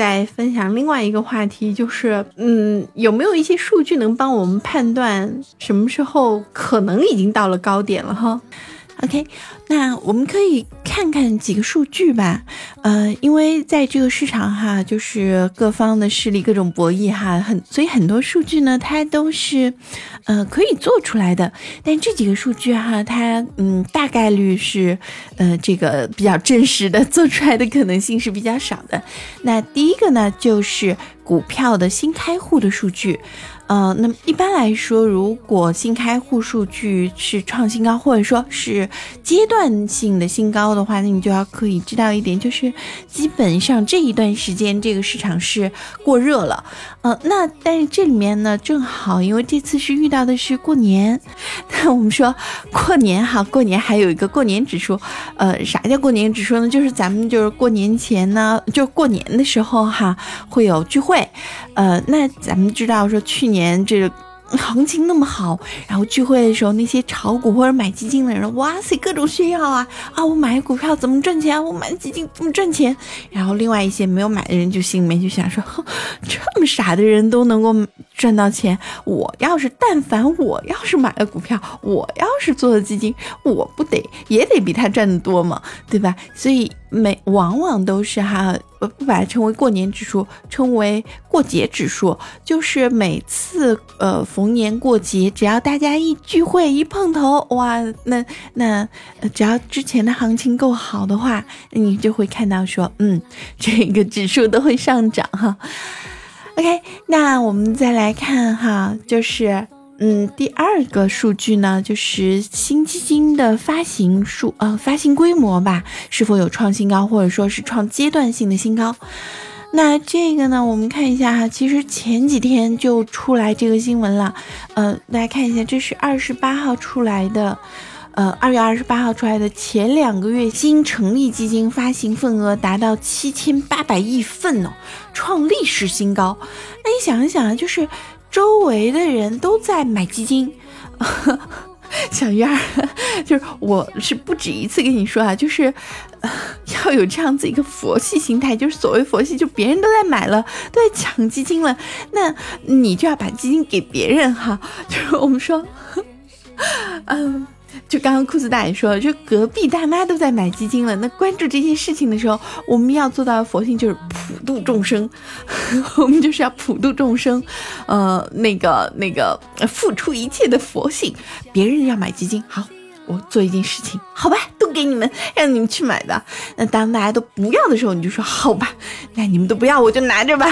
再分享另外一个话题，就是嗯，有没有一些数据能帮我们判断什么时候可能已经到了高点了哈？？OK，那我们可以看看几个数据吧。呃，因为在这个市场哈，就是各方的势力各种博弈哈，很所以很多数据呢，它都是呃可以做出来的。但这几个数据哈，它嗯大概率是呃这个比较真实的，做出来的可能性是比较少的。那第一个呢，就是股票的新开户的数据。呃，那么一般来说，如果新开户数据是创新高，或者说是阶段性的新高的话，那你就要可以知道一点，就是基本上这一段时间这个市场是过热了。呃，那但是这里面呢，正好因为这次是遇到的是过年，那我们说过年哈，过年还有一个过年指数。呃，啥叫过年指数呢？就是咱们就是过年前呢，就过年的时候哈，会有聚会。呃，那咱们知道说去年。这个行情那么好，然后聚会的时候，那些炒股或者买基金的人，哇塞，各种炫耀啊啊！我买股票怎么赚钱？我买基金怎么赚钱？然后另外一些没有买的人就心里面就想说，这么傻的人都能够赚到钱，我要是但凡我要是买了股票，我要是做了基金，我不得也得比他赚的多嘛，对吧？所以每往往都是哈。不不把它称为过年指数，称为过节指数，就是每次呃逢年过节，只要大家一聚会一碰头，哇，那那只要之前的行情够好的话，你就会看到说，嗯，这个指数都会上涨哈。OK，那我们再来看哈，就是。嗯，第二个数据呢，就是新基金的发行数，呃，发行规模吧，是否有创新高，或者说是创阶段性的新高？那这个呢，我们看一下哈，其实前几天就出来这个新闻了，呃，大家看一下，这是二十八号出来的，呃，二月二十八号出来的，前两个月新成立基金发行份额达到七千八百亿份哦，创历史新高。那你想一想啊，就是。周围的人都在买基金，小鱼儿，就是我是不止一次跟你说啊，就是 要有这样子一个佛系心态，就是所谓佛系，就别人都在买了，都在抢基金了，那你就要把基金给别人哈，就是我们说，嗯。就刚刚裤子大爷说，就隔壁大妈都在买基金了。那关注这件事情的时候，我们要做到的佛性就是普度众生，我们就是要普度众生，呃，那个那个付出一切的佛性。别人要买基金，好，我做一件事情，好吧，都给你们，让你们去买的。那当大家都不要的时候，你就说好吧，那你们都不要，我就拿着吧。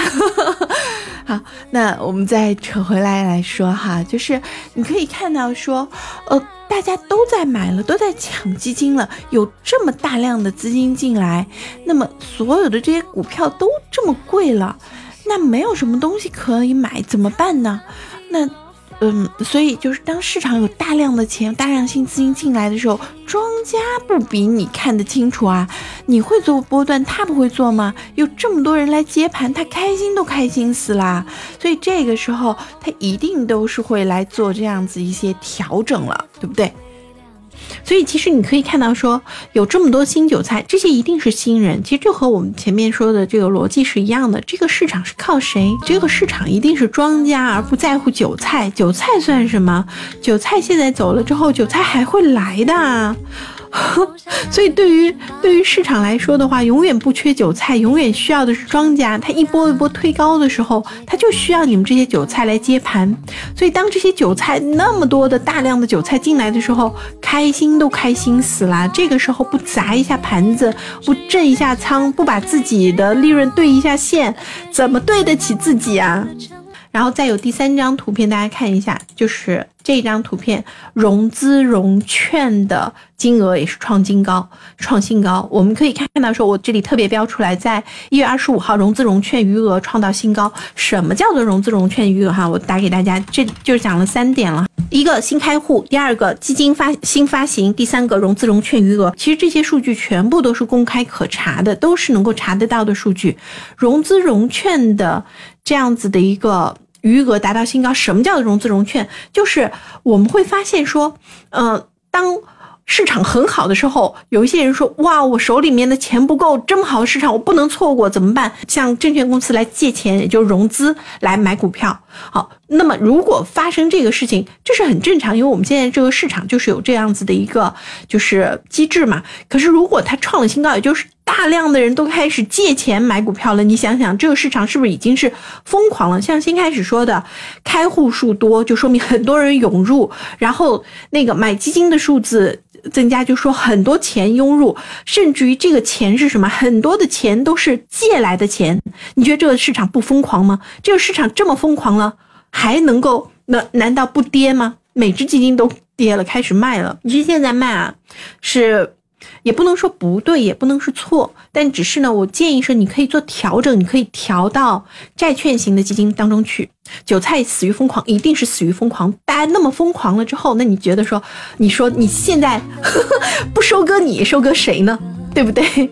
好，那我们再扯回来来说哈，就是你可以看到说，呃。大家都在买了，都在抢基金了，有这么大量的资金进来，那么所有的这些股票都这么贵了，那没有什么东西可以买，怎么办呢？那。嗯，所以就是当市场有大量的钱、大量新资金进来的时候，庄家不比你看得清楚啊？你会做波段，他不会做吗？有这么多人来接盘，他开心都开心死啦！所以这个时候，他一定都是会来做这样子一些调整了，对不对？所以其实你可以看到，说有这么多新韭菜，这些一定是新人。其实就和我们前面说的这个逻辑是一样的。这个市场是靠谁？这个市场一定是庄家，而不在乎韭菜。韭菜算什么？韭菜现在走了之后，韭菜还会来的。所以，对于对于市场来说的话，永远不缺韭菜，永远需要的是庄家。他一波一波推高的时候，他就需要你们这些韭菜来接盘。所以，当这些韭菜那么多的大量的韭菜进来的时候，开心都开心死了。这个时候不砸一下盘子，不震一下仓，不把自己的利润对一下线，怎么对得起自己啊？然后再有第三张图片，大家看一下，就是这张图片，融资融券的金额也是创新高，创新高。我们可以看到，说我这里特别标出来，在一月二十五号，融资融券余额创到新高。什么叫做融资融券余额？哈，我打给大家，这就讲了三点了：一个新开户，第二个基金发新发行，第三个融资融券余额。其实这些数据全部都是公开可查的，都是能够查得到的数据。融资融券的。这样子的一个余额达到新高，什么叫融资融券？就是我们会发现说，呃，当市场很好的时候，有一些人说：“哇，我手里面的钱不够，这么好的市场我不能错过，怎么办？”向证券公司来借钱，也就是融资来买股票。好，那么如果发生这个事情，这是很正常，因为我们现在这个市场就是有这样子的一个就是机制嘛。可是如果它创了新高，也就是大量的人都开始借钱买股票了，你想想这个市场是不是已经是疯狂了？像新开始说的，开户数多就说明很多人涌入，然后那个买基金的数字。增加就说很多钱涌入，甚至于这个钱是什么？很多的钱都是借来的钱。你觉得这个市场不疯狂吗？这个市场这么疯狂了，还能够那难道不跌吗？每只基金都跌了，开始卖了。你是现在卖啊，是。也不能说不对，也不能是错，但只是呢，我建议说你可以做调整，你可以调到债券型的基金当中去。韭菜死于疯狂，一定是死于疯狂。大家那么疯狂了之后，那你觉得说，你说你现在 不收割你，收割谁呢？对不对？